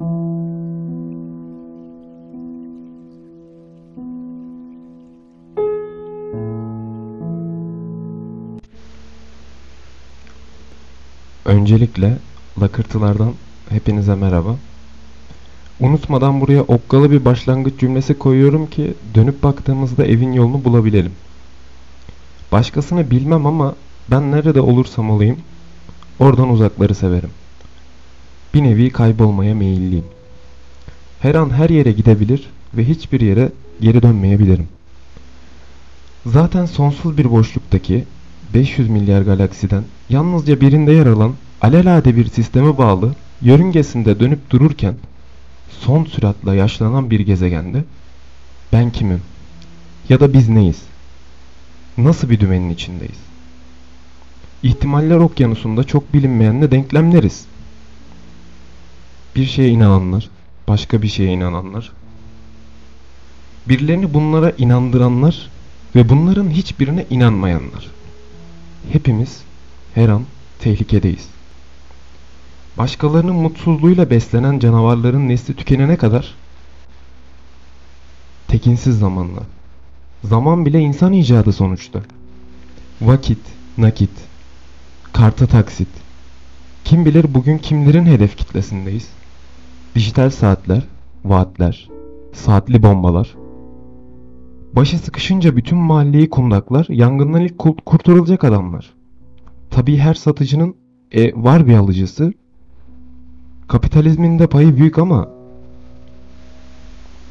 Öncelikle lakırtılardan hepinize merhaba. Unutmadan buraya okkalı bir başlangıç cümlesi koyuyorum ki dönüp baktığımızda evin yolunu bulabilelim. Başkasını bilmem ama ben nerede olursam olayım oradan uzakları severim. Bir nevi kaybolmaya meyilliyim. Her an her yere gidebilir ve hiçbir yere geri dönmeyebilirim. Zaten sonsuz bir boşluktaki 500 milyar galaksiden yalnızca birinde yer alan alelade bir sisteme bağlı yörüngesinde dönüp dururken son süratle yaşlanan bir gezegende ben kimim? Ya da biz neyiz? Nasıl bir dümenin içindeyiz? İhtimaller okyanusunda çok bilinmeyenle denklemleriz. Bir şeye inananlar, başka bir şeye inananlar, birilerini bunlara inandıranlar ve bunların hiçbirine inanmayanlar. Hepimiz her an tehlikedeyiz. Başkalarının mutsuzluğuyla beslenen canavarların nesli tükenene kadar tekinsiz zamanla. Zaman bile insan icadı sonuçta. Vakit, nakit, karta taksit. Kim bilir bugün kimlerin hedef kitlesindeyiz? Dijital saatler, vaatler, saatli bombalar. Başı sıkışınca bütün mahalleyi kundaklar, yangından ilk kurt- kurtarılacak adamlar. Tabii her satıcının e, var bir alıcısı. Kapitalizmin de payı büyük ama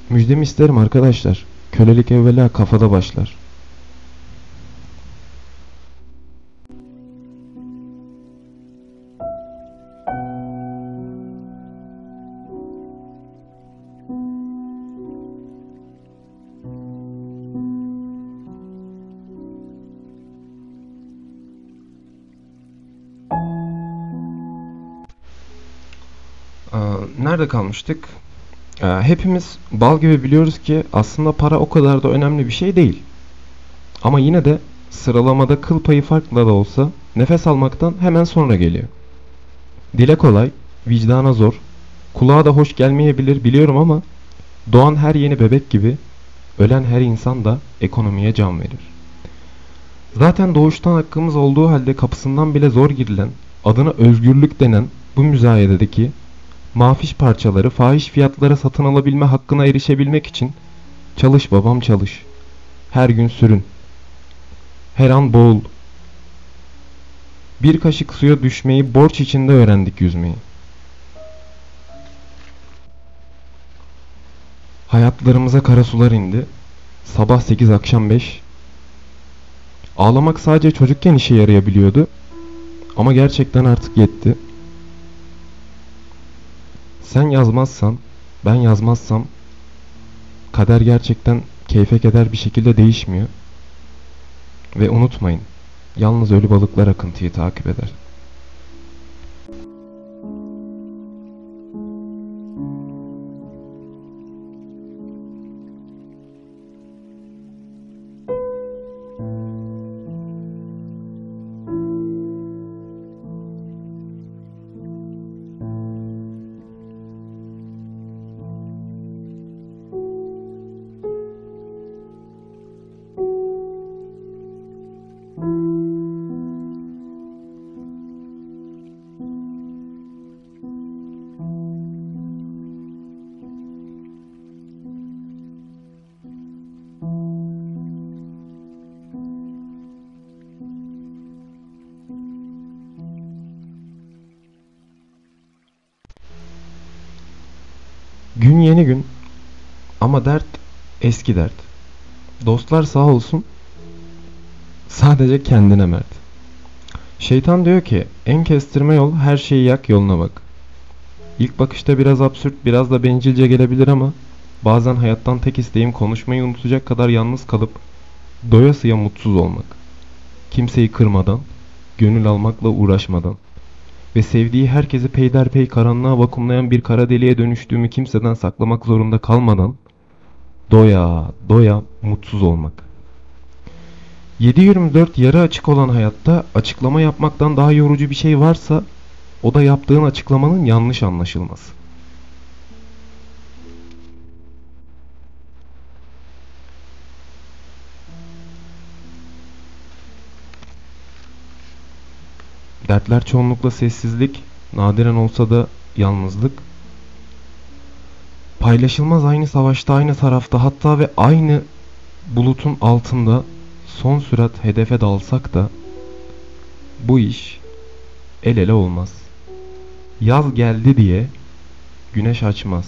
müjdemi isterim arkadaşlar. Kölelik evvela kafada başlar. Nerede kalmıştık? Aa, hepimiz bal gibi biliyoruz ki aslında para o kadar da önemli bir şey değil. Ama yine de sıralamada kıl payı farklı da olsa nefes almaktan hemen sonra geliyor. Dile kolay, vicdana zor, kulağa da hoş gelmeyebilir biliyorum ama doğan her yeni bebek gibi ölen her insan da ekonomiye can verir. Zaten doğuştan hakkımız olduğu halde kapısından bile zor girilen, adına özgürlük denen bu müzayededeki mafiş parçaları fahiş fiyatlara satın alabilme hakkına erişebilmek için çalış babam çalış. Her gün sürün. Her an boğul. Bir kaşık suya düşmeyi borç içinde öğrendik yüzmeyi. Hayatlarımıza kara sular indi. Sabah 8 akşam 5. Ağlamak sadece çocukken işe yarayabiliyordu. Ama gerçekten artık yetti. Sen yazmazsan, ben yazmazsam kader gerçekten keyfe keder bir şekilde değişmiyor. Ve unutmayın, yalnız ölü balıklar akıntıyı takip eder. Gün yeni gün ama dert eski dert. Dostlar sağ olsun sadece kendine mert. Şeytan diyor ki en kestirme yol her şeyi yak yoluna bak. İlk bakışta biraz absürt biraz da bencilce gelebilir ama bazen hayattan tek isteğim konuşmayı unutacak kadar yalnız kalıp doyasıya mutsuz olmak. Kimseyi kırmadan, gönül almakla uğraşmadan ve sevdiği herkesi peyderpey karanlığa vakumlayan bir kara deliğe dönüştüğümü kimseden saklamak zorunda kalmadan doya doya mutsuz olmak. 7-24 yarı açık olan hayatta açıklama yapmaktan daha yorucu bir şey varsa o da yaptığın açıklamanın yanlış anlaşılması. Dertler çoğunlukla sessizlik, nadiren olsa da yalnızlık. Paylaşılmaz aynı savaşta, aynı tarafta, hatta ve aynı bulutun altında son sürat hedefe dalsak da bu iş el ele olmaz. Yaz geldi diye güneş açmaz.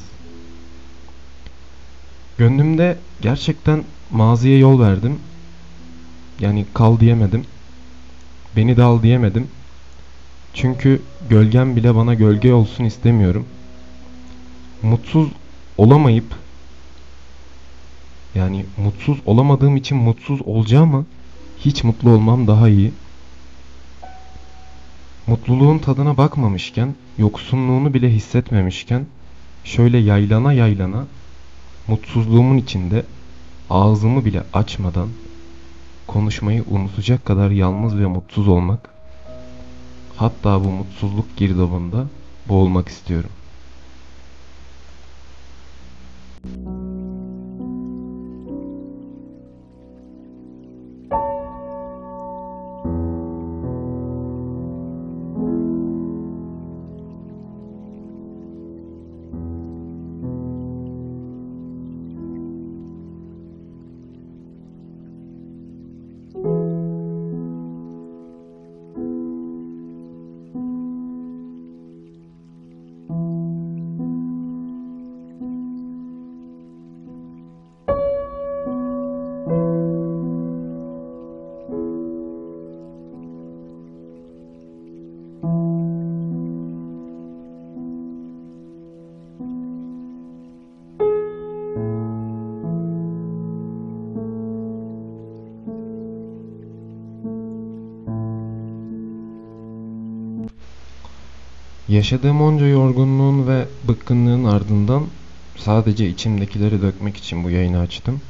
Gönlümde gerçekten maziye yol verdim. Yani kal diyemedim. Beni de al diyemedim. Çünkü gölgem bile bana gölge olsun istemiyorum. Mutsuz olamayıp yani mutsuz olamadığım için mutsuz olacağıma hiç mutlu olmam daha iyi. Mutluluğun tadına bakmamışken, yoksunluğunu bile hissetmemişken şöyle yaylana yaylana mutsuzluğumun içinde ağzımı bile açmadan konuşmayı unutacak kadar yalnız ve mutsuz olmak hatta bu mutsuzluk girdabında boğulmak istiyorum. Yaşadığım onca yorgunluğun ve bıkkınlığın ardından sadece içimdekileri dökmek için bu yayını açtım.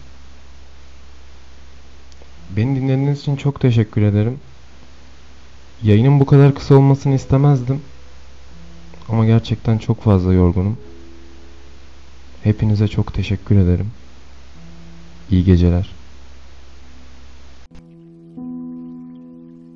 Beni dinlediğiniz için çok teşekkür ederim. Yayının bu kadar kısa olmasını istemezdim. Ama gerçekten çok fazla yorgunum. Hepinize çok teşekkür ederim. İyi geceler.